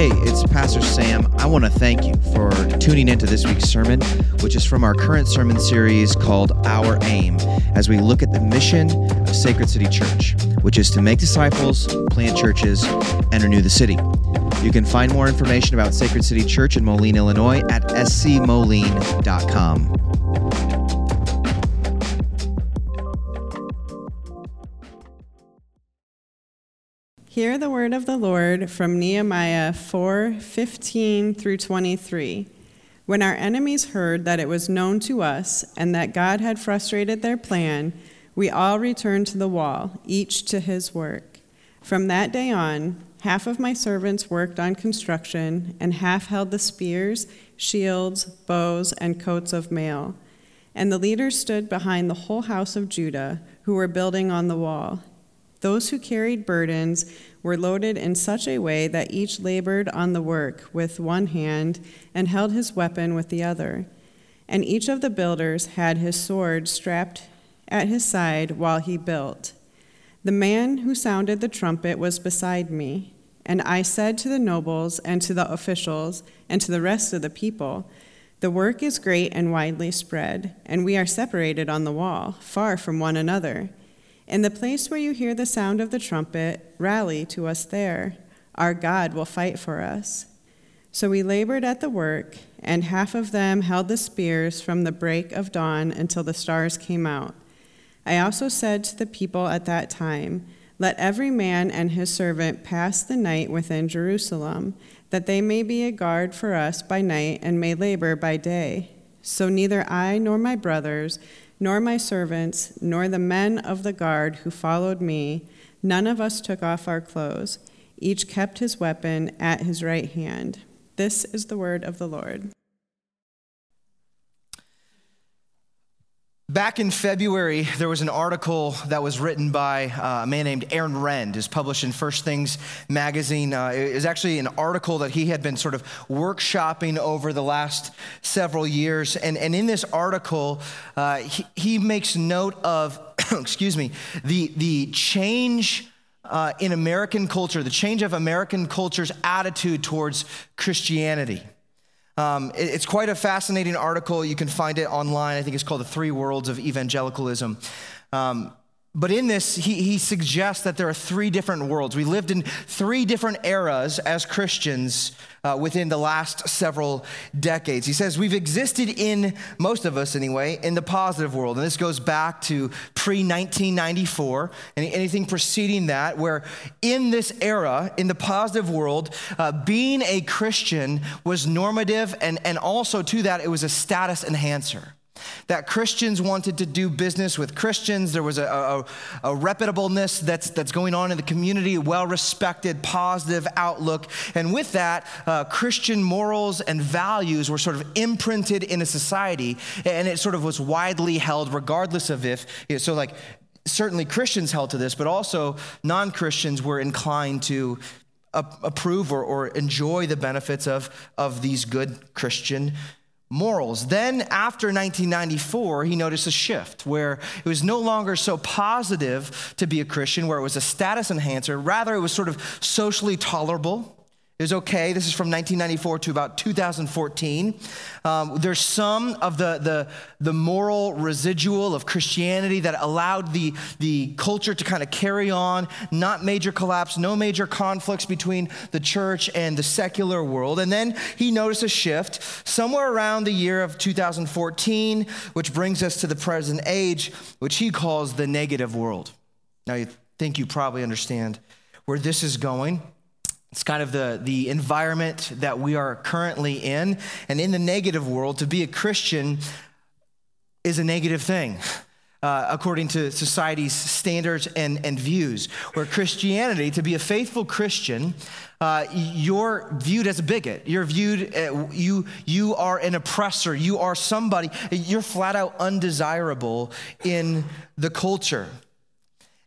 Hey, it's Pastor Sam. I want to thank you for tuning into this week's sermon, which is from our current sermon series called Our Aim, as we look at the mission of Sacred City Church, which is to make disciples, plant churches, and renew the city. You can find more information about Sacred City Church in Moline, Illinois at scmoline.com. Hear the word of the Lord from Nehemiah 4:15 through 23. When our enemies heard that it was known to us and that God had frustrated their plan, we all returned to the wall, each to his work. From that day on, half of my servants worked on construction, and half held the spears, shields, bows, and coats of mail. And the leaders stood behind the whole house of Judah, who were building on the wall. Those who carried burdens were loaded in such a way that each labored on the work with one hand and held his weapon with the other. And each of the builders had his sword strapped at his side while he built. The man who sounded the trumpet was beside me, and I said to the nobles and to the officials and to the rest of the people, The work is great and widely spread, and we are separated on the wall, far from one another. In the place where you hear the sound of the trumpet, rally to us there. Our God will fight for us. So we labored at the work, and half of them held the spears from the break of dawn until the stars came out. I also said to the people at that time, Let every man and his servant pass the night within Jerusalem, that they may be a guard for us by night and may labor by day. So neither I nor my brothers, nor my servants, nor the men of the guard who followed me, none of us took off our clothes. Each kept his weapon at his right hand. This is the word of the Lord. Back in February, there was an article that was written by uh, a man named Aaron Renn, is published in First Things magazine. Uh, it was actually an article that he had been sort of workshopping over the last several years. And, and in this article, uh, he, he, makes note of, excuse me, the, the change uh, in American culture, the change of American culture's attitude towards Christianity. Um, it, it's quite a fascinating article. You can find it online. I think it's called The Three Worlds of Evangelicalism. Um, but in this, he, he suggests that there are three different worlds. We lived in three different eras as Christians uh, within the last several decades. He says we've existed in, most of us anyway, in the positive world. And this goes back to pre 1994 and anything preceding that, where in this era, in the positive world, uh, being a Christian was normative, and, and also to that, it was a status enhancer that Christians wanted to do business with Christians. There was a, a, a reputableness that's, that's going on in the community, well respected, positive outlook. And with that, uh, Christian morals and values were sort of imprinted in a society, and it sort of was widely held, regardless of if, so like, certainly Christians held to this, but also non Christians were inclined to approve or, or enjoy the benefits of, of these good Christian morals. Then, after 1994, he noticed a shift where it was no longer so positive to be a Christian, where it was a status enhancer. Rather, it was sort of socially tolerable. It was okay. This is from 1994 to about 2014. Um, there's some of the, the, the moral residual of Christianity that allowed the, the culture to kind of carry on, not major collapse, no major conflicts between the church and the secular world. And then he noticed a shift somewhere around the year of 2014, which brings us to the present age, which he calls the negative world. Now, you think you probably understand where this is going. It's kind of the, the environment that we are currently in. And in the negative world, to be a Christian is a negative thing. Uh, according to society's standards and, and views. Where Christianity, to be a faithful Christian, uh, you're viewed as a bigot. You're viewed, uh, you, you are an oppressor. You are somebody, you're flat out undesirable in the culture.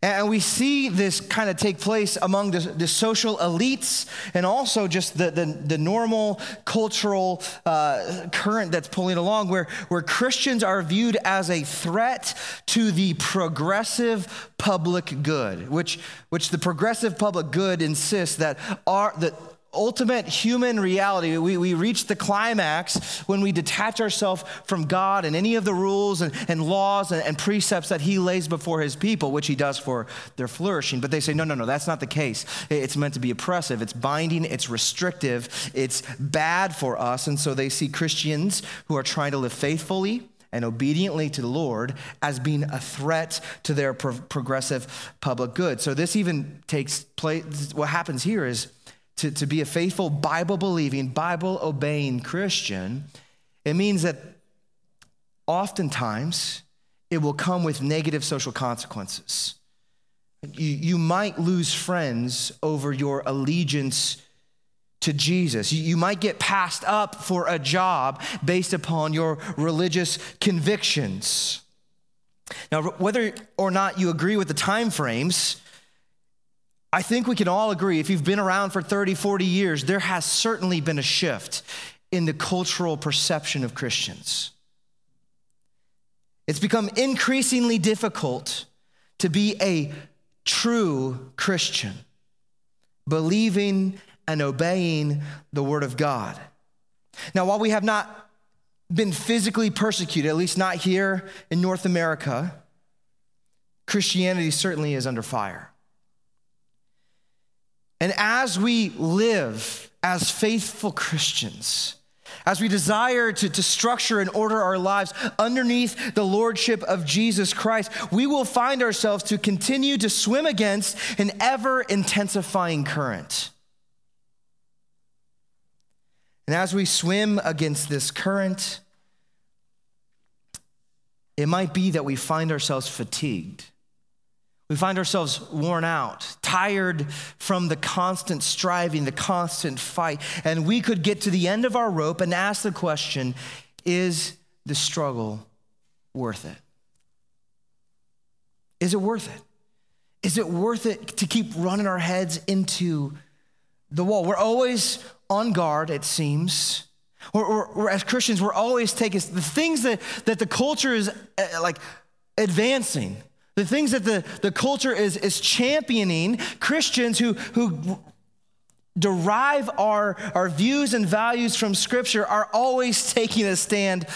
And we see this kind of take place among the, the social elites and also just the, the, the normal cultural uh, current that's pulling along, where, where Christians are viewed as a threat to the progressive public good, which, which the progressive public good insists that, our, that ultimate human reality. We, we reach the climax when we detach ourselves from God and any of the rules and, and laws and, and, precepts that He lays before His people, which He does for their flourishing. But they say, no, no, no, that's not the case. It's meant to be oppressive, it's binding, it's restrictive, it's bad for us. And so they see Christians who are trying to live faithfully and obediently to the Lord as being a threat to their pro- progressive public good. So this even takes place, what happens here is to, to be a faithful, Bible believing, Bible obeying Christian, it means that oftentimes it will come with negative social consequences. You, you might lose friends over your allegiance to Jesus. You, you might get passed up for a job based upon your religious convictions. Now, whether or not you agree with the time frames, I think we can all agree if you've been around for 30, 40 years, there has certainly been a shift in the cultural perception of Christians. It's become increasingly difficult to be a true Christian, believing and obeying the Word of God. Now, while we have not been physically persecuted, at least not here in North America, Christianity certainly is under fire. And as we live as faithful Christians, as we desire to, to structure and order our lives underneath the lordship of Jesus Christ, we will find ourselves to continue to swim against an ever intensifying current. And as we swim against this current, it might be that we find ourselves fatigued. We find ourselves worn out, tired from the constant striving, the constant fight. And we could get to the end of our rope and ask the question is the struggle worth it? Is it worth it? Is it worth it to keep running our heads into the wall? We're always on guard, it seems. Or, or, as Christians, we're always taking the things that, that the culture is uh, like advancing the things that the, the culture is, is championing, Christians who, who derive our, our views and values from Scripture are always taking a stand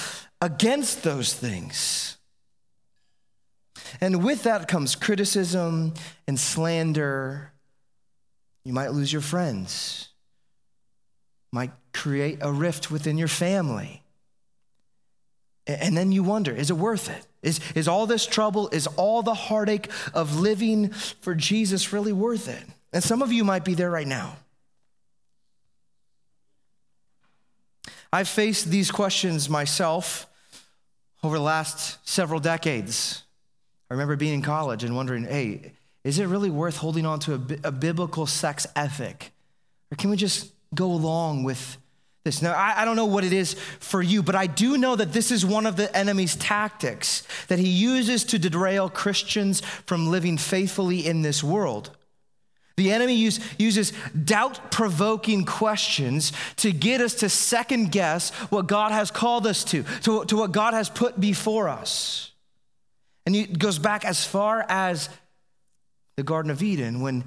against those things. And with that comes criticism and slander. You might lose your friends, might create a rift within your family. And then you wonder is it worth it? Is, is all this trouble, is all the heartache of living for Jesus really worth it? And some of you might be there right now. I've faced these questions myself over the last several decades. I remember being in college and wondering, hey, is it really worth holding on to a, a biblical sex ethic? Or can we just go along with this. Now, I, I, don't know what it is for you, but I do know that this is one of the enemy's tactics that he uses to derail Christians from living faithfully in this world. The enemy use, uses doubt provoking questions to get us to second guess what God has called us to, to, to what God has put before us. And it goes back as far as the Garden of Eden when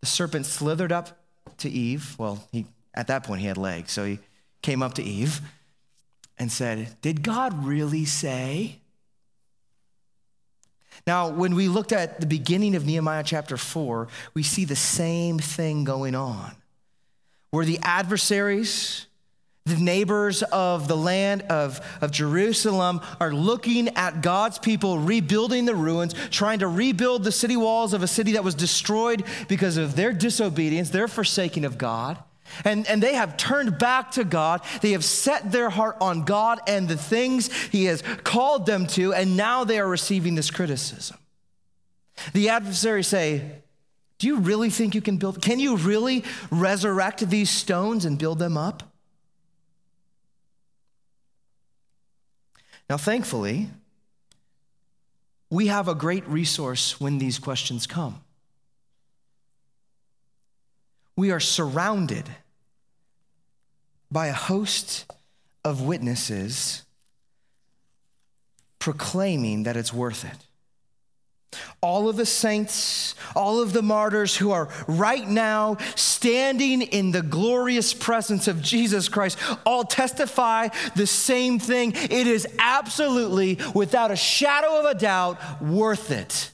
the serpent slithered up to Eve. Well, he at that point, he had legs. So he came up to Eve and said, Did God really say? Now, when we looked at the beginning of Nehemiah chapter 4, we see the same thing going on, where the adversaries, the neighbors of the land of, of Jerusalem are looking at God's people rebuilding the ruins, trying to rebuild the city walls of a city that was destroyed because of their disobedience, their forsaking of God. And, and they have turned back to God. They have set their heart on God and the things He has called them to, and now they are receiving this criticism. The adversaries say, Do you really think you can build? Can you really resurrect these stones and build them up? Now, thankfully, we have a great resource when these questions come we are surrounded by a host of witnesses proclaiming that it's worth it. all of the saints, all of the martyrs who are right now standing in the glorious presence of Jesus Christ, all testify the same thing. It is absolutely, without a shadow of a doubt, worth it.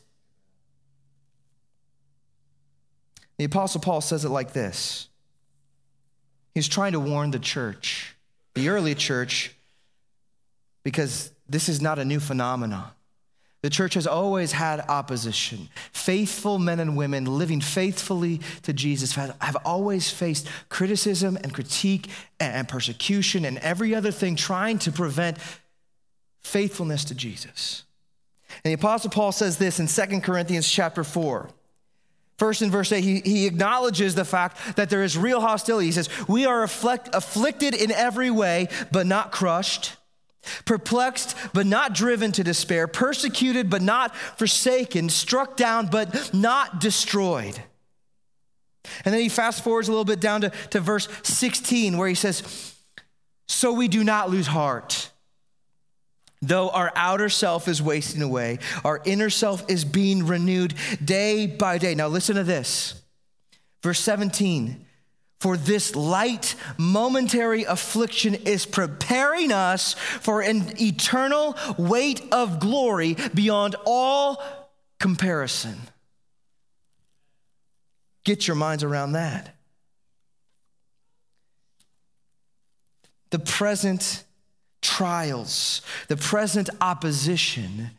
The Apostle Paul says it like this He's trying to warn the church, the early church, because this is not a new phenomenon. The church has always had opposition. Faithful men and women living faithfully to Jesus have always faced criticism and critique and persecution and every other thing trying to prevent faithfulness to Jesus. And the Apostle Paul says this in 2 Corinthians chapter 4. First, in verse 8, he, he acknowledges the fact that there is real hostility. He says, We are afflict, afflicted in every way, but not crushed perplexed but not driven to despair, persecuted but not forsaken, struck down but not destroyed. And then he fast forwards a little bit down to, to verse 16, where he says, So we do not lose heart. Though our outer self is wasting away, our inner self is being renewed day by day. Now, listen to this. Verse 17 for this light, momentary affliction is preparing us for an eternal weight of glory beyond all comparison. Get your minds around that. The present trials, the present opposition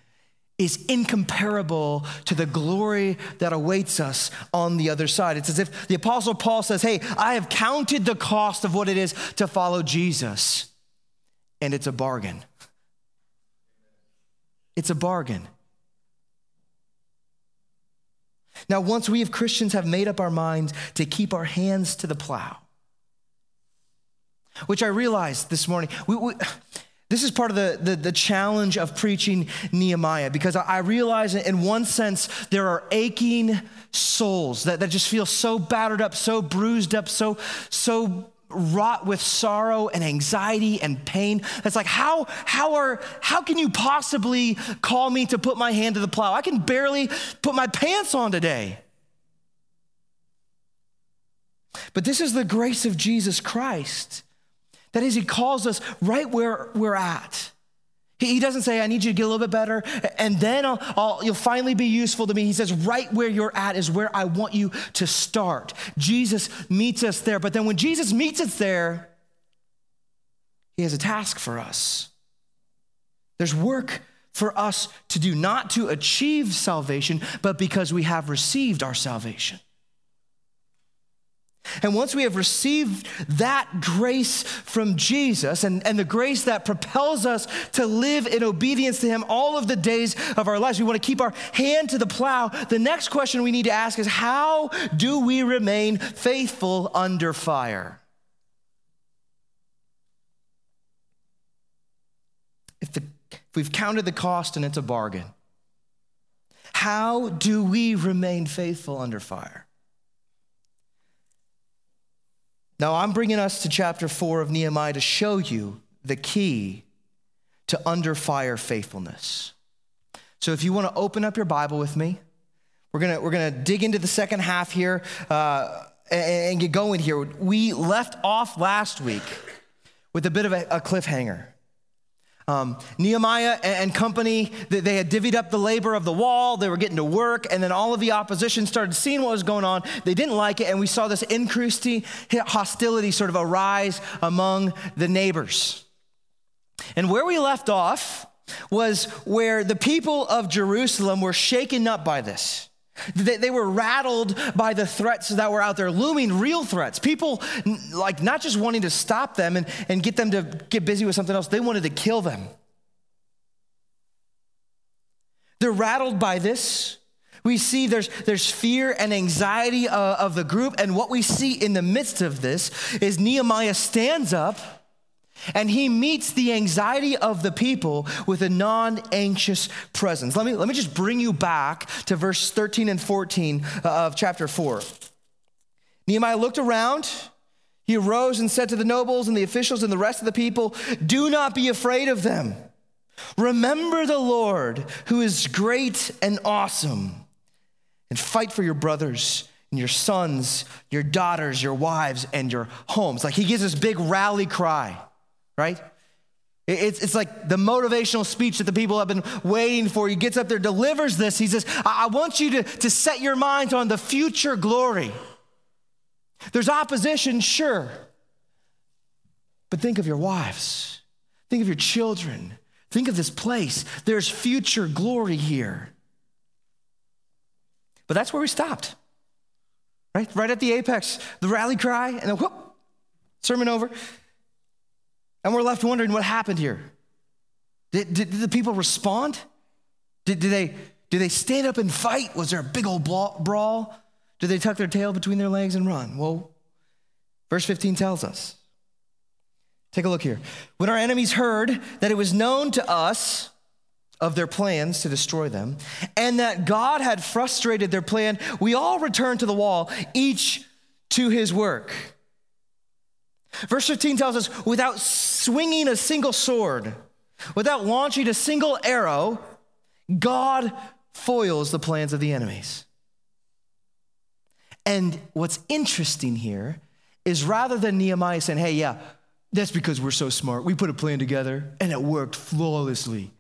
is incomparable to the glory that awaits us on the other side. It's as if the Apostle Paul says, Hey, I have counted the cost of what it is to follow Jesus, and it's a bargain. It's a bargain. Now, once we as Christians have made up our minds to keep our hands to the plow, which I realized this morning, we, we this is part of the, the, the, challenge of preaching Nehemiah because I realize in one sense there are aching souls that, that just feel so battered up, so bruised up, so, so wrought with sorrow and anxiety and pain. It's like, how, how, are, how can you possibly call me to put my hand to the plow? I can barely put my pants on today. But this is the grace of Jesus Christ. That is, He calls us right where we're at. He doesn't say, I need you to get a little bit better, and then I'll, I'll, you'll finally be useful to me. He says, right where you're at is where I want you to start. Jesus meets us there. But then when Jesus meets us there, he has a task for us. There's work for us to do, not to achieve salvation, but because we have received our salvation. And once we have received that grace from Jesus and, and the grace that propels us to live in obedience to Him all of the days of our lives, we want to keep our hand to the plow. The next question we need to ask is how do we remain faithful under fire? If, the, if we've counted the cost and it's a bargain, how do we remain faithful under fire? Now, I'm bringing us to chapter four of Nehemiah to show you the key to under fire faithfulness. So, if you want to open up your Bible with me, we're gonna, we're gonna dig into the second half here uh, and, and, get going here. We left off last week with a bit of a, a cliffhanger. Um, Nehemiah and company, they had divvied up the labor of the wall. They were getting to work, and then all of the opposition started seeing what was going on. They didn't like it, and we saw this increased hostility sort of arise among the neighbors. And where we left off was where the people of Jerusalem were shaken up by this. They, they were rattled by the threats that were out there, looming real threats. People, like, not just wanting to stop them and, and get them to get busy with something else, they wanted to kill them. They're rattled by this. We see there's, there's fear and anxiety uh, of the group. And what we see in the midst of this is Nehemiah stands up and he meets the anxiety of the people with a non anxious presence. Let me, let me just bring you back to verse 13 and 14 uh, of chapter 4. Nehemiah looked around. He arose and said to the nobles and the officials and the rest of the people, Do not be afraid of them. Remember the Lord, who is great and awesome, and fight for your brothers and your sons, your daughters, your wives, and your homes. Like he gives this big rally cry, right? It's, it's like the motivational speech that the people have been waiting for. He gets up there, delivers this. He says, I, I want you to, to set your minds on the future glory. There's opposition, sure. But think of your wives, think of your children, think of this place. There's future glory here. But that's where we stopped, right? Right at the apex, the rally cry, and then whoop, sermon over. And we're left wondering what happened here. Did, did, did the people respond? Did, did, they, did they stand up and fight? Was there a big old brawl? Did they tuck their tail between their legs and run? Well, verse 15 tells us. Take a look here. When our enemies heard that it was known to us of their plans to destroy them, and that God had frustrated their plan, we all returned to the wall, each to his work. Verse 15 tells us without swinging a single sword, without launching a single arrow, God foils the plans of the enemies. And what's interesting here is rather than Nehemiah saying, hey, yeah, that's because we're so smart, we put a plan together and it worked flawlessly.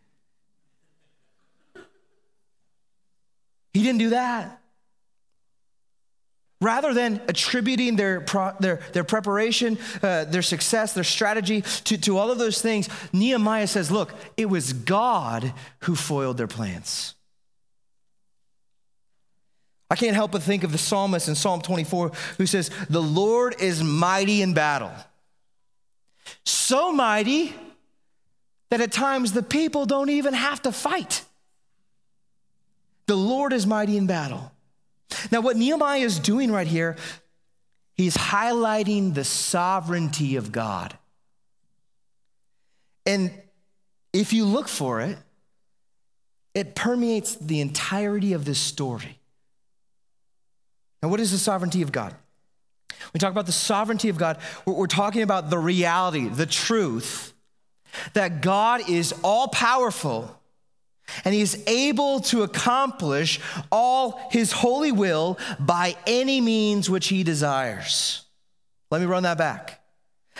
He didn't do that. Rather than attributing their, pro, their, their preparation, uh, their success, their strategy to, to all of those things, Nehemiah says, Look, it was God who foiled their plans. I can't help but think of the psalmist in Psalm 24 who says, The Lord is mighty in battle. So mighty that at times the people don't even have to fight. The Lord is mighty in battle. Now, what Nehemiah is doing right here, he's highlighting the sovereignty of God. And if you look for it, it permeates the entirety of this story. Now, what is the sovereignty of God? We talk about the sovereignty of God, we're talking about the reality, the truth that God is all powerful and he is able to accomplish all his holy will by any means which he desires. Let me run that back.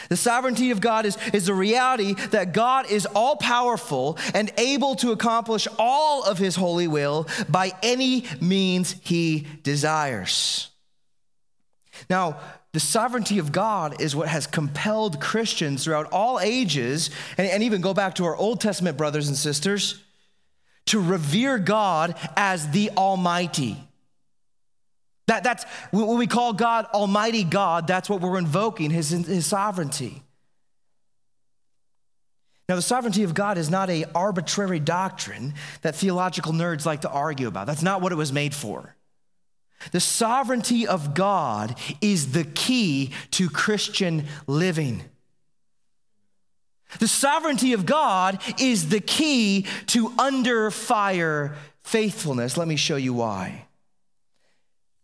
The sovereignty of God is, is the reality that God is all powerful and able to accomplish all of his holy will by any means he desires. Now, the sovereignty of God is what has compelled Christians throughout all ages, and, and even go back to our Old Testament brothers and sisters to revere God as the Almighty. That, that's when we call God Almighty God, that's what we're invoking, his, his sovereignty. Now, the sovereignty of God is not a arbitrary doctrine that theological nerds like to argue about. That's not what it was made for. The sovereignty of God is the key to Christian living. The sovereignty of God is the key to under fire faithfulness. Let me show you why.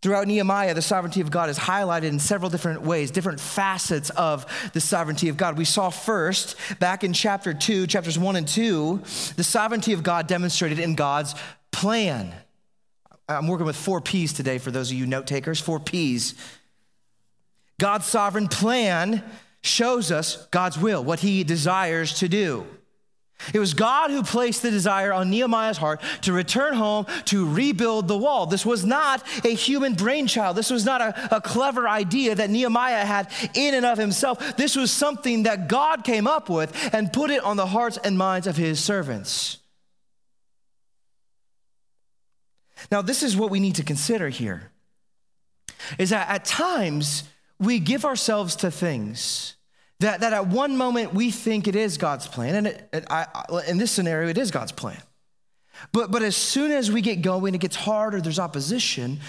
Throughout Nehemiah, the sovereignty of God is highlighted in several different ways, different facets of the sovereignty of God. We saw first, back in chapter 2, chapters 1 and 2, the sovereignty of God demonstrated in God's plan. I'm working with four P's today for those of you note takers, four P's. God's sovereign plan shows us God's will, what he desires to do. It was God who placed the desire on Nehemiah's heart to return home to rebuild the wall. This was not a human brainchild. This was not a, a, clever idea that Nehemiah had in and of himself. This was something that God came up with and put it on the hearts and minds of his servants. Now, this is what we need to consider here is that at times we give ourselves to things that, that at one moment we think it is God's plan, and it, it, I, in this scenario, it is God's plan. But, but as soon as we get going, it gets harder, there's opposition.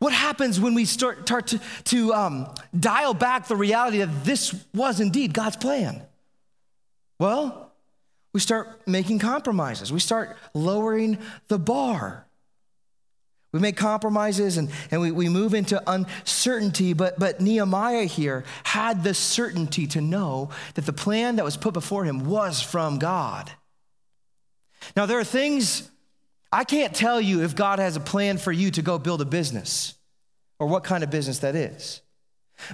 What happens when we start, start to, to um, dial back the reality that this was indeed God's plan? Well, we start making compromises. We start lowering the bar. We make compromises and, and we, we move into uncertainty, but, but Nehemiah here had the certainty to know that the plan that was put before him was from God. Now, there are things I can't tell you if God has a plan for you to go build a business or what kind of business that is.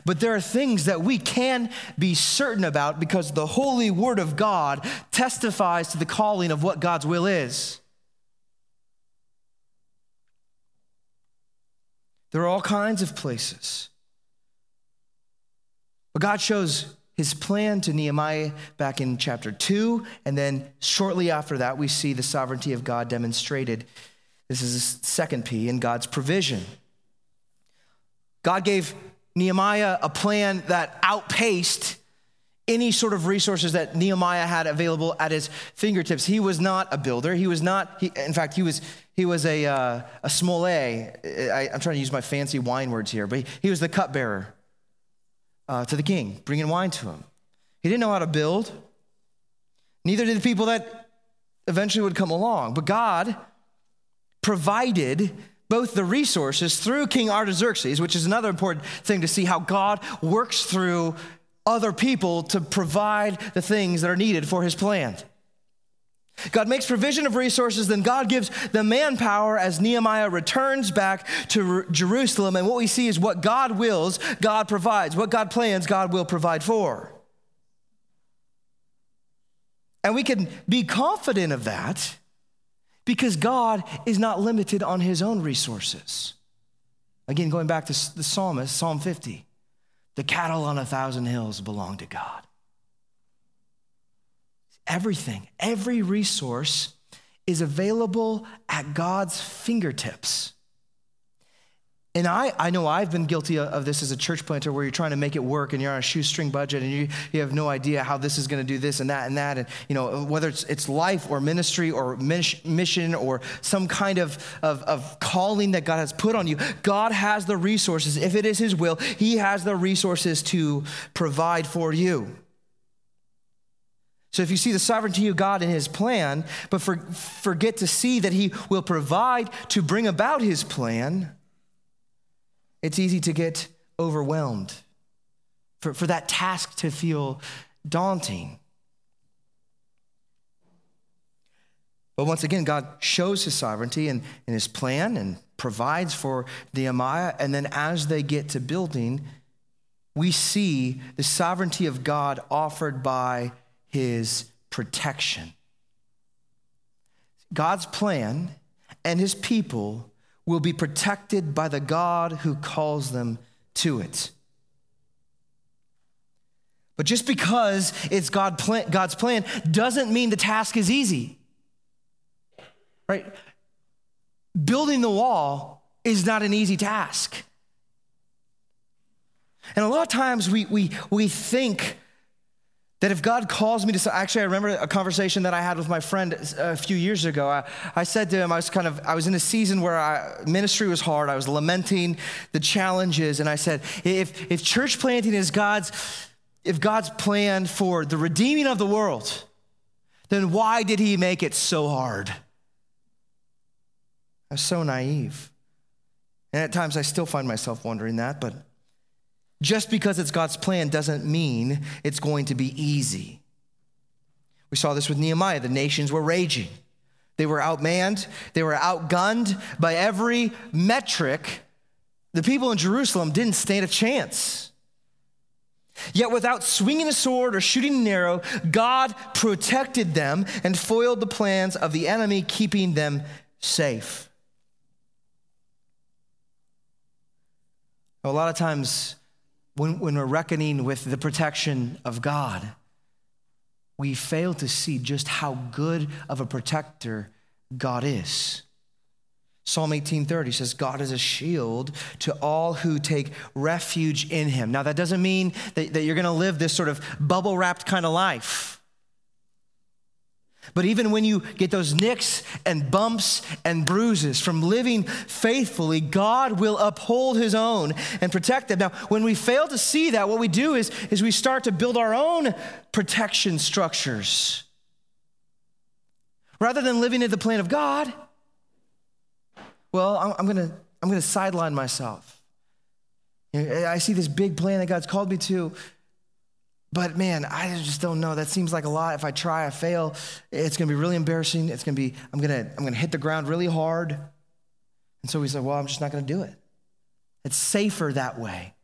But there are things that we can be certain about because the holy word of God testifies to the calling of what God's will is. There are all kinds of places. But God shows his plan to Nehemiah back in chapter 2, and then shortly after that, we see the sovereignty of God demonstrated. This is the second P in God's provision. God gave Nehemiah a plan that outpaced any sort of resources that Nehemiah had available at his fingertips. He was not a builder. He was not, he, in fact, he was, he was a, uh, a sommelier. I, I'm trying to use my fancy wine words here, but he, he was the cupbearer uh, to the king, bringing wine to him. He didn't know how to build. Neither did the people that eventually would come along. But God provided both the resources through King Artaxerxes, which is another important thing to see how God works through other people to provide the things that are needed for his plan. God makes provision of resources, then God gives the manpower as Nehemiah returns back to Jerusalem. And what we see is what God wills, God provides. What God plans, God will provide for. And we can be confident of that because God is not limited on his own resources. Again, going back to the psalmist, Psalm 50 the cattle on a thousand hills belong to God. Everything, every resource is available at God's fingertips. And I, I know I've been guilty of this as a church planter where you're trying to make it work and you're on a shoestring budget and you, you have no idea how this is going to do this and that and that. And, you know, whether it's, it's life or ministry or mission or some kind of, of, of calling that God has put on you, God has the resources. If it is His will, He has the resources to provide for you. So if you see the sovereignty of God in His plan, but for, forget to see that He will provide to bring about His plan, it's easy to get overwhelmed, for, for that task to feel daunting. But once again, God shows his sovereignty and, and his plan and provides for Nehemiah. And then as they get to building, we see the sovereignty of God offered by his protection. God's plan and his people will be protected by the God who calls them to it. But just because it's God plan, God's plan doesn't mean the task is easy. Right? Building the wall is not an easy task. And a lot of times we, we, we think that if God calls me to, actually, I remember a conversation that I had with my friend uh, a few years ago. I, I said to him, I was kind of, I was in a season where I, ministry was hard. I was lamenting the challenges. And I said, if, if church planting is God's, if God's plan for the redeeming of the world, then why did he make it so hard? I was so naive. And at times I still find myself wondering that, but just because it's God's plan doesn't mean it's going to be easy. We saw this with Nehemiah. The nations were raging. They were outmanned, they were outgunned by every metric. The people in Jerusalem didn't stand a chance. Yet, without swinging a sword or shooting an arrow, God protected them and foiled the plans of the enemy, keeping them safe. A lot of times, when, when we're reckoning with the protection of God, we fail to see just how good of a protector God is. Psalm 18:30 says God is a shield to all who take refuge in him. Now that doesn't mean that, that you're going to live this sort of bubble wrapped kind of life. But even when you get those nicks and bumps and bruises from living faithfully, God will uphold his own and protect them. Now, when we fail to see that, what we do is, is we start to build our own protection structures. Rather than living in the plan of God, well, I'm, I'm gonna, I'm gonna sideline myself. I see this big plan that God's called me to, but man, I just don't know. That seems like a lot. If I try, I fail. It's going to be really embarrassing. It's going to be, I'm going to, I'm going to hit the ground really hard. And so we said, well, I'm just not going to do it. It's safer that way.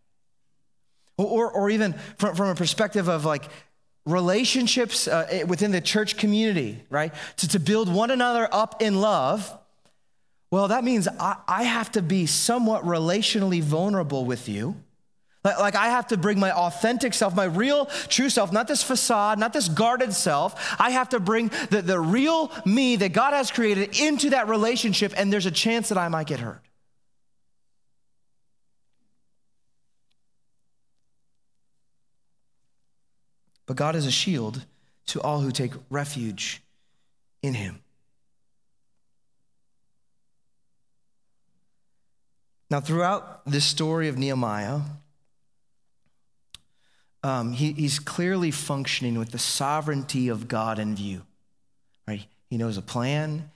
Or, or, or even from, from a perspective of like relationships uh, within the church community, right? To, to build one another up in love. Well, that means I, I have to be somewhat relationally vulnerable with you like, like, I have to bring my authentic self, my real, true self, not this facade, not this guarded self. I have to bring the, the real me that God has created into that relationship, and there's a chance that I might get hurt. But God is a shield to all who take refuge in Him. Now, throughout this story of Nehemiah, um, he, he's clearly functioning with the sovereignty of God in view. Right? He knows a plan.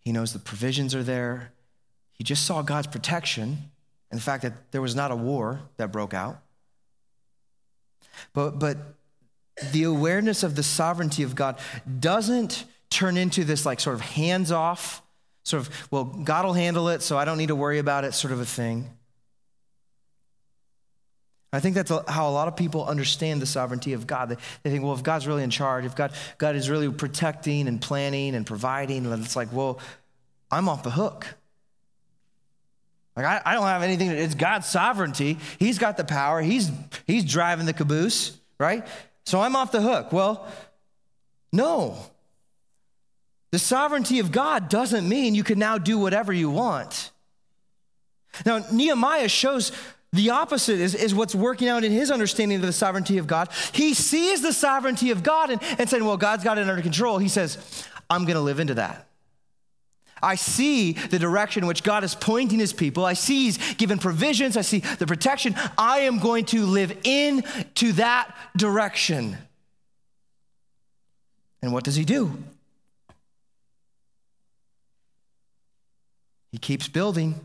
He knows the provisions are there. He just saw God's protection and the fact that there was not a war that broke out. But, but the awareness of the sovereignty of God doesn't turn into this like sort of hands off, sort of, well, God will handle it, so I don't need to worry about it sort of a thing. I think that's how a lot of people understand the sovereignty of God. They, think, well, if God's really in charge, if God, God is really protecting and planning and providing, then it's like, well, I'm off the hook. Like, I, I don't have anything, it's God's sovereignty. He's got the power, He's, he's driving the caboose, right? So I'm off the hook. Well, no. The sovereignty of God doesn't mean you can now do whatever you want. Now, Nehemiah shows the opposite is, is what's working out in his understanding of the sovereignty of God. He sees the sovereignty of God and, and saying, Well, God's got it under control. He says, I'm going to live into that. I see the direction in which God is pointing his people. I see he's given provisions. I see the protection. I am going to live into that direction. And what does he do? He keeps building.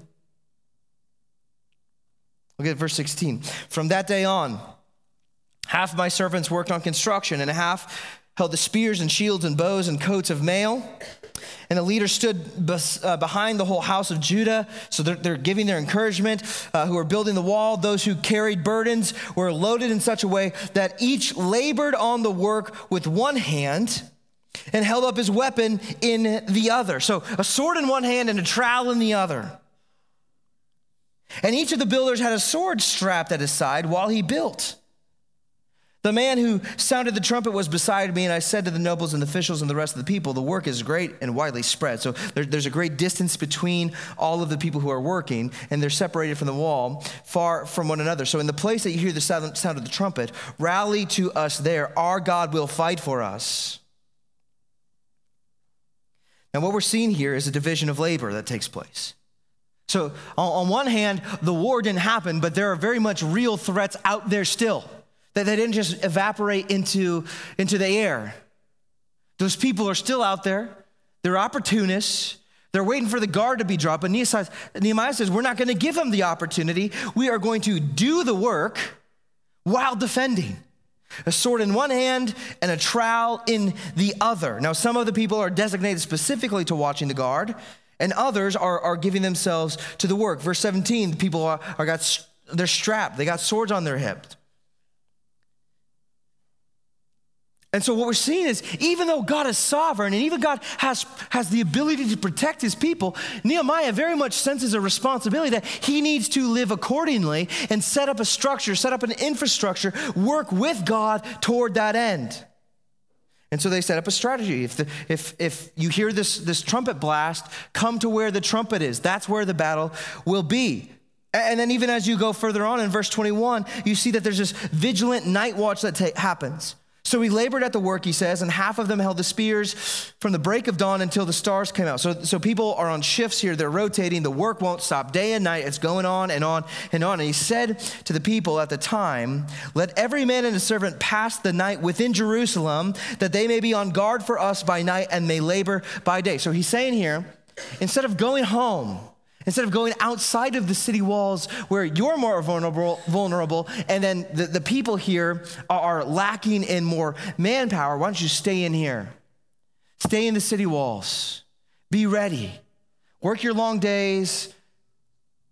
Look at verse 16. From that day on, half my servants worked on construction, and a half held the spears and shields and bows and coats of mail. And the leader stood bes, uh, behind the whole house of Judah. So they're, they're giving their encouragement. Uh, who are building the wall, those who carried burdens were loaded in such a way that each labored on the work with one hand and held up his weapon in the other. So a sword in one hand and a trowel in the other. And each of the builders had a sword strapped at his side while he built. The man who sounded the trumpet was beside me, and I said to the nobles and the officials and the rest of the people, The work is great and widely spread. So there, there's a great distance between all of the people who are working, and they're separated from the wall, far from one another. So in the place that you hear the sound, sound of the trumpet, rally to us there. Our God will fight for us. Now, what we're seeing here is a division of labor that takes place. So, on one hand, the war didn't happen, but there are very much real threats out there still. That they didn't just evaporate into, into the air. Those people are still out there. They're opportunists. They're waiting for the guard to be dropped. But Nehemiah says, We're not going to give them the opportunity. We are going to do the work while defending. A sword in one hand and a trowel in the other. Now, some of the people are designated specifically to watching the guard, and others are, are giving themselves to the work. Verse 17, the people are, are got, they're strapped, they got swords on their hips. And so what we're seeing is even though God is sovereign and even God has, has the ability to protect his people, Nehemiah very much senses a responsibility that he needs to live accordingly and set up a structure, set up an infrastructure, work with God toward that end. And so they set up a strategy. If, the, if, if you hear this, this trumpet blast, come to where the trumpet is. That's where the battle will be. And then, even as you go further on in verse 21, you see that there's this vigilant night watch that ta- happens. So he labored at the work, he says, and half of them held the spears from the break of dawn until the stars came out. So, so people are on shifts here, they're rotating, the work won't stop day and night, it's going on and on and on. And he said to the people at the time, Let every man and his servant pass the night within Jerusalem, that they may be on guard for us by night and may labor by day. So he's saying here, instead of going home, Instead of going outside of the city walls where you're more vulnerable, vulnerable and then the, the people here are lacking in more manpower, why don't you stay in here? Stay in the city walls. Be ready. Work your long days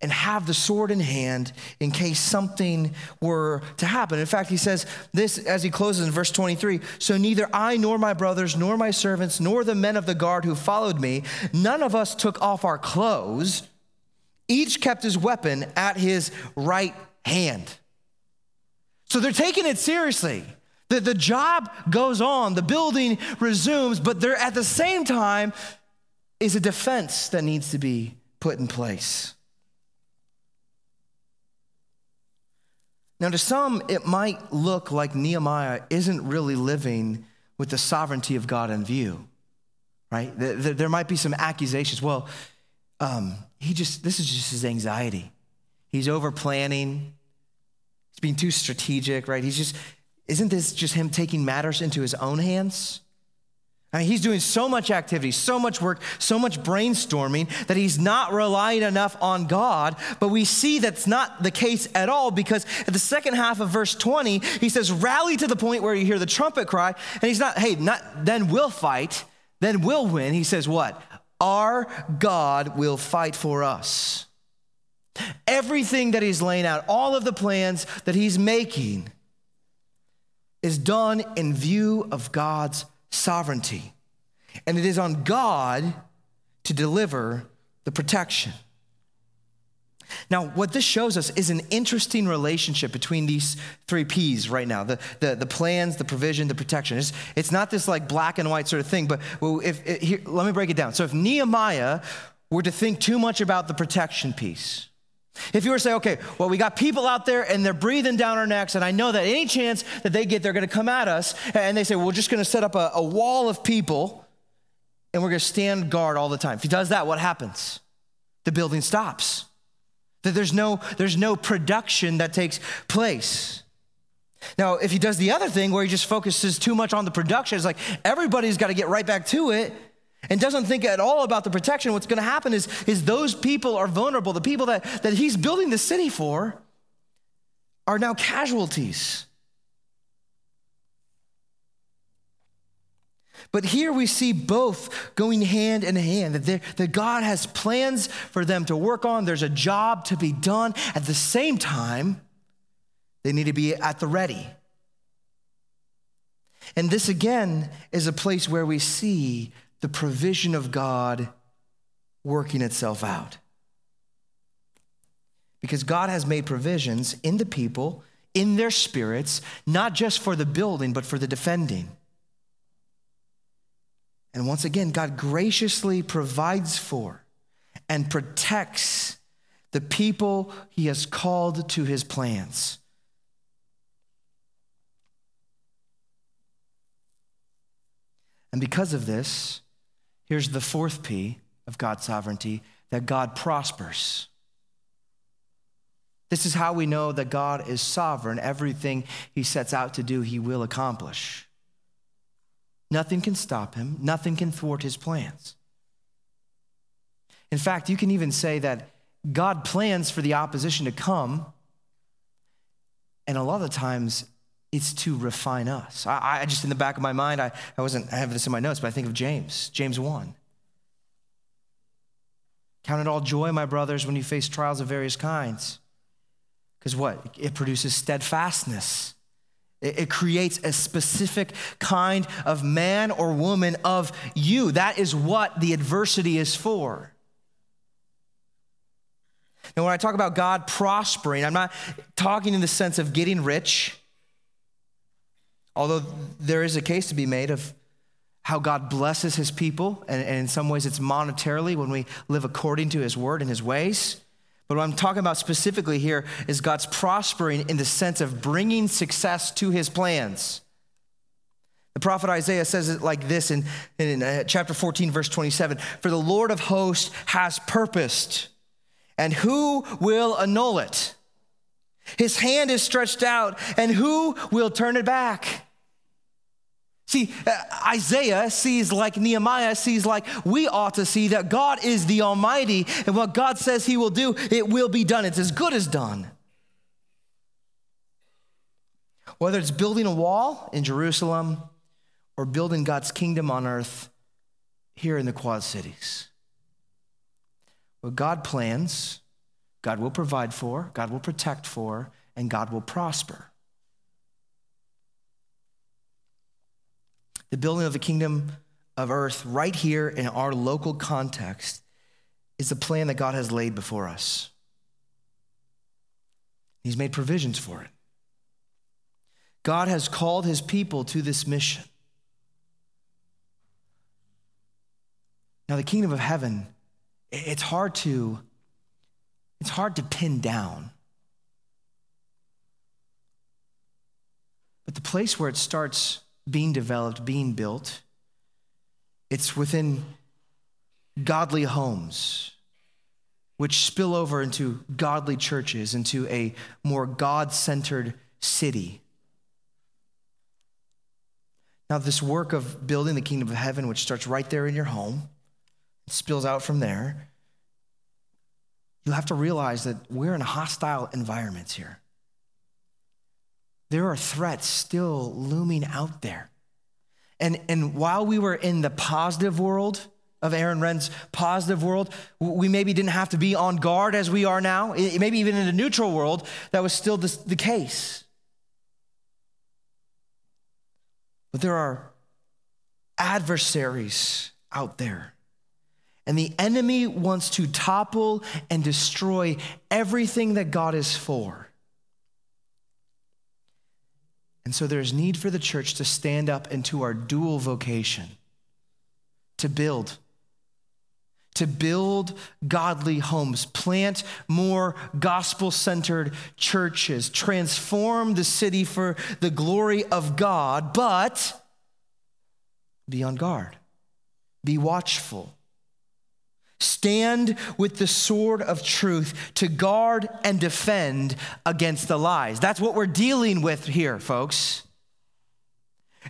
and have the sword in hand in case something were to happen. In fact, he says this as he closes in verse 23 So neither I nor my brothers, nor my servants, nor the men of the guard who followed me, none of us took off our clothes. Each kept his weapon at his right hand. So they're taking it seriously. The, the job goes on, the building resumes, but there at the same time is a defense that needs to be put in place. Now, to some, it might look like Nehemiah isn't really living with the sovereignty of God in view, right? There might be some accusations. Well, um, he just, this is just his anxiety. He's over planning, he's being too strategic, right? He's just, isn't this just him taking matters into his own hands? I mean, he's doing so much activity, so much work, so much brainstorming that he's not relying enough on God. But we see that's not the case at all because at the second half of verse 20, he says, Rally to the point where you hear the trumpet cry. And he's not, hey, not then we'll fight, then we'll win. He says, What? Our God will fight for us. Everything that he's laying out, all of the plans that he's making, is done in view of God's sovereignty. And it is on God to deliver the protection. Now, what this shows us is an interesting relationship between these three P's right now the, the, the plans, the provision, the protection. It's, it's not this like black and white sort of thing, but if, if here, let me break it down. So, if Nehemiah were to think too much about the protection piece, if you were to say, okay, well, we got people out there and they're breathing down our necks, and I know that any chance that they get, they're going to come at us, and they say, we're just going to set up a, a wall of people and we're going to stand guard all the time. If he does that, what happens? The building stops. That there's no, there's no production that takes place. Now, if he does the other thing where he just focuses too much on the production, it's like everybody's got to get right back to it and doesn't think at all about the protection, what's going to happen is, is those people are vulnerable. The people that, that he's building the city for are now casualties. But here we see both going hand in hand, that, that God has plans for them to work on. There's a job to be done. At the same time, they need to be at the ready. And this again is a place where we see the provision of God working itself out. Because God has made provisions in the people, in their spirits, not just for the building, but for the defending. And once again, God graciously provides for and protects the people he has called to his plans. And because of this, Here's the fourth P of God's sovereignty that God prospers. This is how we know that God is sovereign. Everything he sets out to do, he will accomplish. Nothing can stop him, nothing can thwart his plans. In fact, you can even say that God plans for the opposition to come, and a lot of times it's to refine us. I, I, just in the back of my mind, I, I wasn't, I have this in my notes, but I think of James, James 1. Count it all joy, my brothers, when you face trials of various kinds. Because what? It produces steadfastness. It, creates a specific kind of man or woman of you. That is what the adversity is for. Now, when I talk about God prospering, I'm not talking in the sense of getting rich. Although there is a case to be made of how God blesses his people, and, in some ways it's monetarily when we live according to his word and his ways. But what I'm talking about specifically here is God's prospering in the sense of bringing success to his plans. The prophet Isaiah says it like this in, in uh, chapter 14, verse 27 For the Lord of hosts has purposed, and who will annul it? His hand is stretched out, and who will turn it back? See, uh, Isaiah sees like Nehemiah sees like we ought to see that God is the Almighty, and what God says He will do, it will be done. It's as good as done. Whether it's building a wall in Jerusalem or building God's kingdom on earth here in the Quad Cities. What God plans, God will provide for, God will protect for, and God will prosper. The building of the kingdom of earth right here in our local context is the plan that God has laid before us. He's made provisions for it. God has called his people to this mission. Now, the kingdom of heaven, it's hard to, it's hard to pin down. But the place where it starts being developed, being built. It's within godly homes, which spill over into godly churches, into a more God centered city. Now, this work of building the kingdom of heaven, which starts right there in your home, spills out from there, you have to realize that we're in hostile environments here there are threats still looming out there. And, and while we were in the positive world of Aaron Renn's positive world, we maybe didn't have to be on guard as we are now. Maybe even in the neutral world, that was still the, the case. But there are adversaries out there. And the enemy wants to topple and destroy everything that God is for. And so there's need for the church to stand up into our dual vocation to build. To build godly homes, plant more gospel centered churches, transform the city for the glory of God, but be on guard, be watchful. Stand with the sword of truth to guard and defend against the lies. That's what we're dealing with here, folks.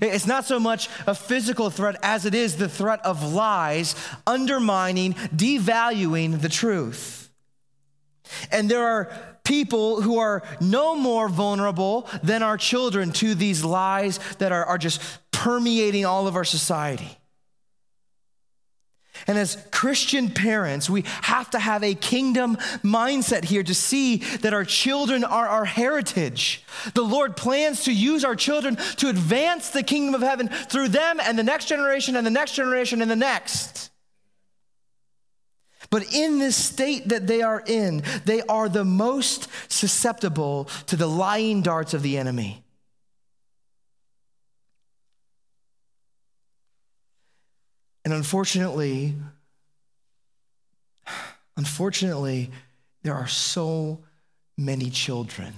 It's not so much a physical threat as it is the threat of lies undermining, devaluing the truth. And there are people who are no more vulnerable than our children to these lies that are, are just permeating all of our society. And as Christian parents, we have to have a kingdom mindset here to see that our children are our heritage. The Lord plans to use our children to advance the kingdom of heaven through them and the next generation and the next generation and the next. But in this state that they are in, they are the most susceptible to the lying darts of the enemy. And unfortunately, unfortunately, there are so many children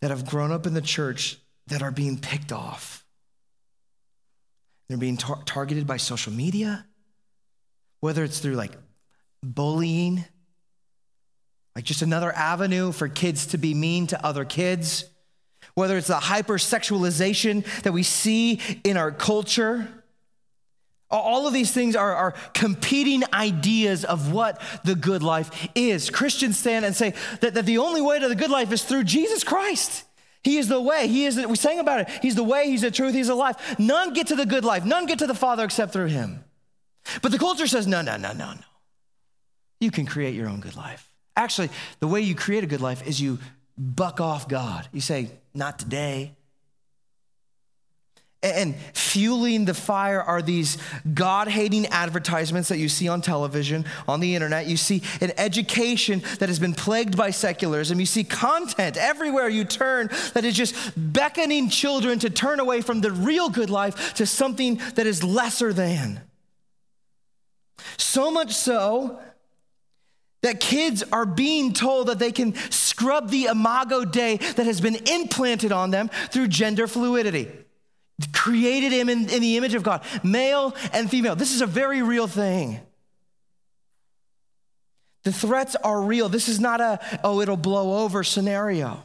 that have grown up in the church that are being picked off. They're being tar- targeted by social media, whether it's through like bullying, like just another avenue for kids to be mean to other kids, whether it's the hypersexualization that we see in our culture all of these things are, are competing ideas of what the good life is. Christians stand and say that, that the only way to the good life is through Jesus Christ. He is the way. He is, the, we sang about it. He's the way, He's the truth, He's the life. None get to the good life. None get to the Father except through Him. But the culture says, no, no, no, no, no. You can create your own good life. Actually, the way you create a good life is you buck off God. You say, not today. And fueling the fire are these God hating advertisements that you see on television, on the internet. You see an education that has been plagued by secularism. You see content everywhere you turn that is just beckoning children to turn away from the real good life to something that is lesser than. So much so that kids are being told that they can scrub the imago Dei that has been implanted on them through gender fluidity created him in, in the image of God, male and female. This is a very real thing. The threats are real. This is not a, oh, it'll blow over scenario.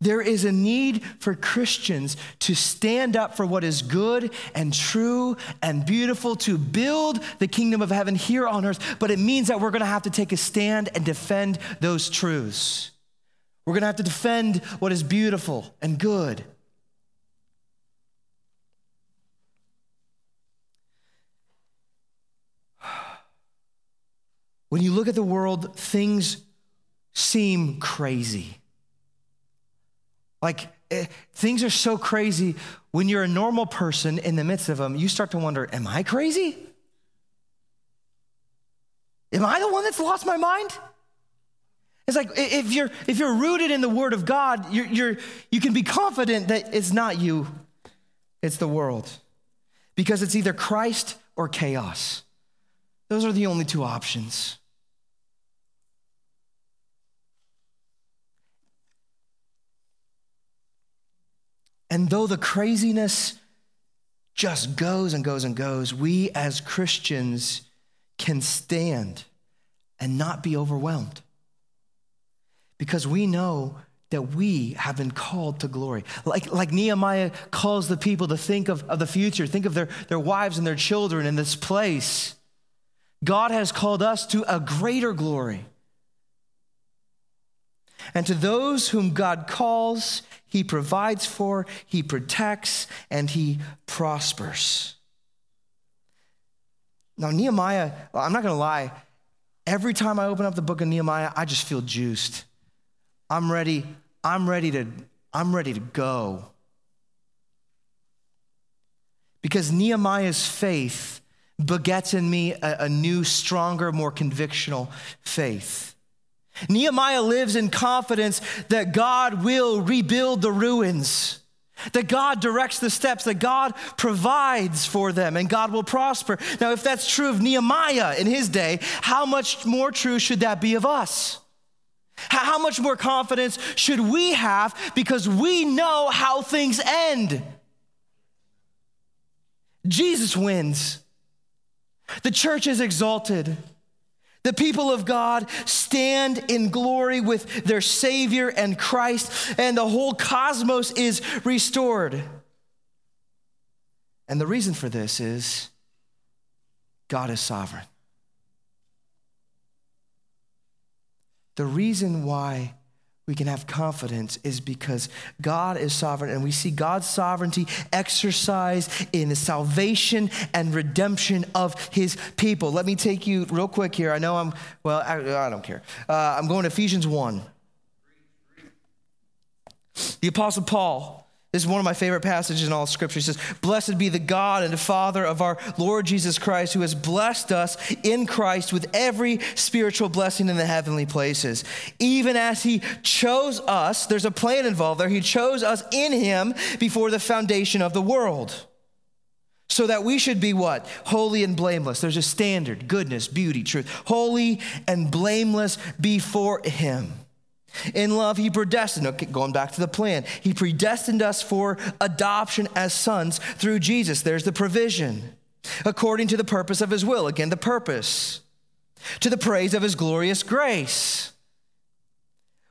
There is a need for Christians to stand up for what is good and true and beautiful, to build the kingdom of heaven here on earth. But it means that we're going to have to take a stand and defend those truths. We're going to have to defend what is beautiful and good. When you look at the world, things seem crazy. Like eh, things are so crazy. When you're a normal person in the midst of them, you start to wonder, am I crazy? Am I the one that's lost my mind? It's like if you're if you're rooted in the Word of God, you're, you're you can be confident that it's not you, it's the world, because it's either Christ or chaos. Those are the only two options. And though the craziness just goes and goes and goes, we as Christians can stand and not be overwhelmed because we know that we have been called to glory. Like, like Nehemiah calls the people to think of, of the future, think of their, their wives and their children in this place. God has called us to a greater glory. And to those whom God calls, he provides for, he protects, and he prospers. Now, Nehemiah, I'm not going to lie, every time I open up the book of Nehemiah, I just feel juiced. I'm ready, I'm ready to, I'm ready to go. Because Nehemiah's faith begets in me a, a new, stronger, more convictional faith. Nehemiah lives in confidence that God will rebuild the ruins, that God directs the steps, that God provides for them, and God will prosper. Now, if that's true of Nehemiah in his day, how much more true should that be of us? How much more confidence should we have because we know how things end? Jesus wins. The church is exalted. The people of God stand in glory with their Savior and Christ, and the whole cosmos is restored. And the reason for this is God is sovereign. The reason why we can have confidence is because God is sovereign and we see God's sovereignty exercised in the salvation and redemption of his people. Let me take you real quick here. I know I'm, well, I, I don't care. Uh, I'm going to Ephesians 1. The Apostle Paul this is one of my favorite passages in all scripture. He says, Blessed be the God and the Father of our Lord Jesus Christ, who has blessed us in Christ with every spiritual blessing in the heavenly places. Even as he chose us, there's a plan involved there. He chose us in him before the foundation of the world. So that we should be what? Holy and blameless. There's a standard goodness, beauty, truth. Holy and blameless before him. In love, he predestined, okay, going back to the plan, he predestined us for adoption as sons through Jesus. There's the provision. According to the purpose of his will. Again, the purpose. To the praise of his glorious grace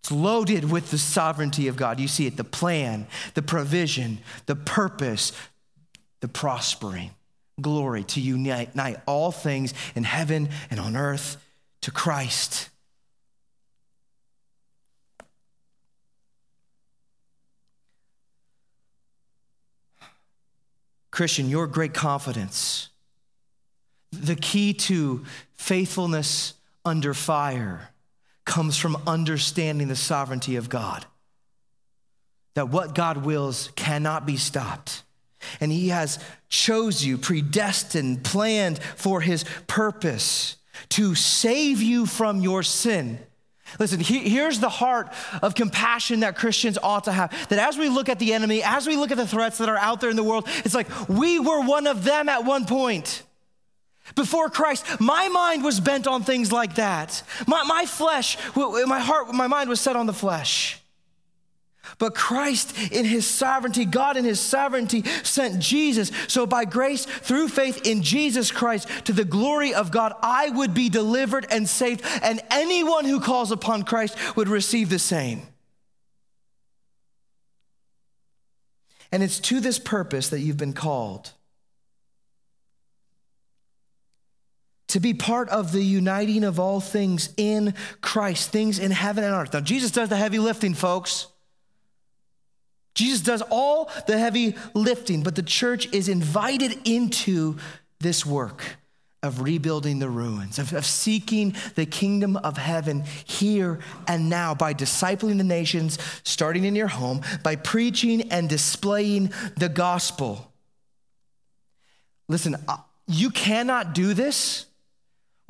It's loaded with the sovereignty of God. You see it the plan, the provision, the purpose, the prospering. Glory to unite all things in heaven and on earth to Christ. Christian, your great confidence, the key to faithfulness under fire comes from understanding the sovereignty of God. That what God wills cannot be stopped. And he has chose you, predestined, planned for his purpose to save you from your sin Listen, he, here's the heart of compassion that Christians ought to have. That as we look at the enemy, as we look at the threats that are out there in the world, it's like we were one of them at one point. Before Christ, my mind was bent on things like that. My, my flesh, my heart, my mind was set on the flesh. But Christ, in his sovereignty, God in his sovereignty, sent Jesus. So, by grace, through faith in Jesus Christ, to the glory of God, I would be delivered and saved, and anyone who calls upon Christ would receive the same. And it's to this purpose that you've been called to be part of the uniting of all things in Christ, things in heaven and earth. Now, Jesus does the heavy lifting, folks. Jesus does all the heavy lifting, but the church is invited into this work of rebuilding the ruins, of, of, seeking the kingdom of heaven here and now by discipling the nations, starting in your home, by preaching and displaying the gospel. Listen, uh, you cannot do this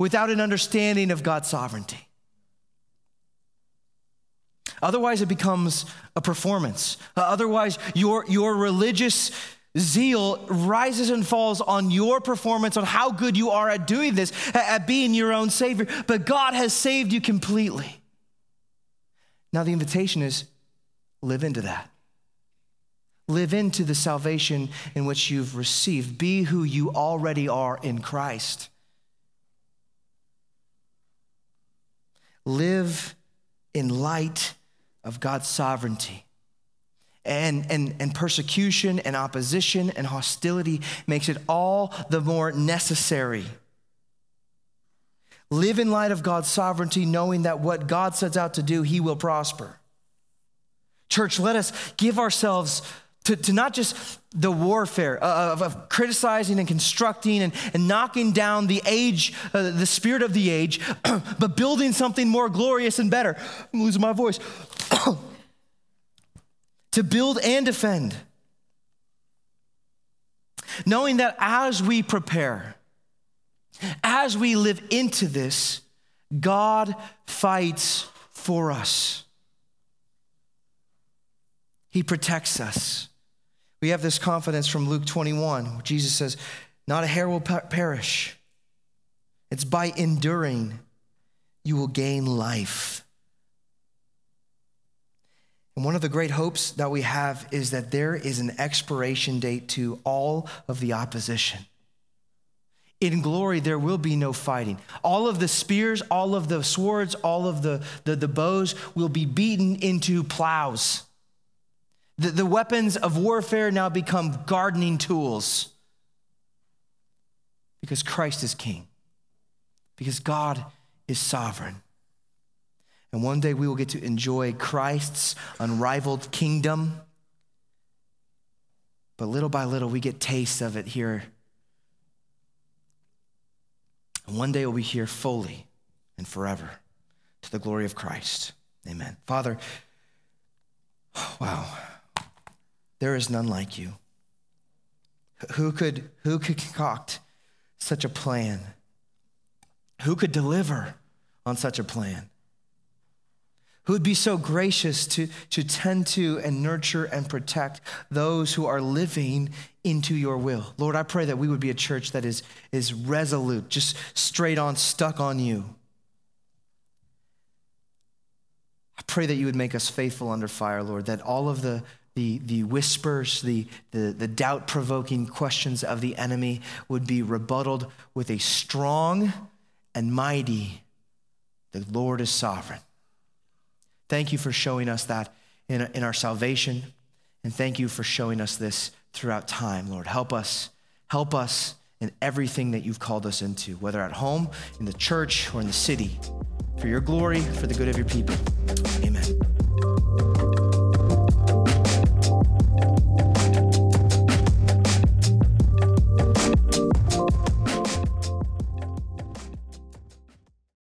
without an understanding of God's sovereignty. Otherwise, it becomes a performance. Uh, otherwise, your, your religious zeal rises and falls on your performance, on how good you are at doing this, at, at being your own Savior. But God has saved you completely. Now, the invitation is live into that. Live into the salvation in which you've received. Be who you already are in Christ. Live in light of God's sovereignty. And, and, and persecution and opposition and hostility makes it all the more necessary. Live in light of God's sovereignty, knowing that what God sets out to do, He will prosper. Church, let us give ourselves to, to not just the warfare of, of criticizing and constructing and, and knocking down the age, uh, the spirit of the age, but building something more glorious and better. I'm losing my voice. to build and defend. Knowing that as we prepare, as we live into this, God fights for us. He protects us. We have this confidence from Luke 21, where Jesus says, Not a hair will perish. It's by enduring you will gain life. And one of the great hopes that we have is that there is an expiration date to all of the opposition. In glory, there will be no fighting. All of the spears, all of the swords, all of the, the, the bows will be beaten into plows. The, the weapons of warfare now become gardening tools because Christ is king, because God is sovereign. And one day we will get to enjoy Christ's unrivaled kingdom. But little by little, we get taste of it here. And one day we'll be here fully and forever to the glory of Christ. Amen. Father, wow. There is none like you. Who could, who could concoct such a plan? Who could deliver on such a plan? Who would be so gracious to, to tend to and nurture and protect those who are living into your will? Lord, I pray that we would be a church that is, is resolute, just straight on, stuck on you. I pray that you would make us faithful under fire, Lord, that all of the the, the whispers, the, the, the doubt provoking questions of the enemy would be rebutted with a strong and mighty, the Lord is sovereign. Thank you for showing us that in, in our salvation. And thank you for showing us this throughout time, Lord. Help us, help us in everything that you've called us into, whether at home, in the church, or in the city, for your glory, for the good of your people. Amen.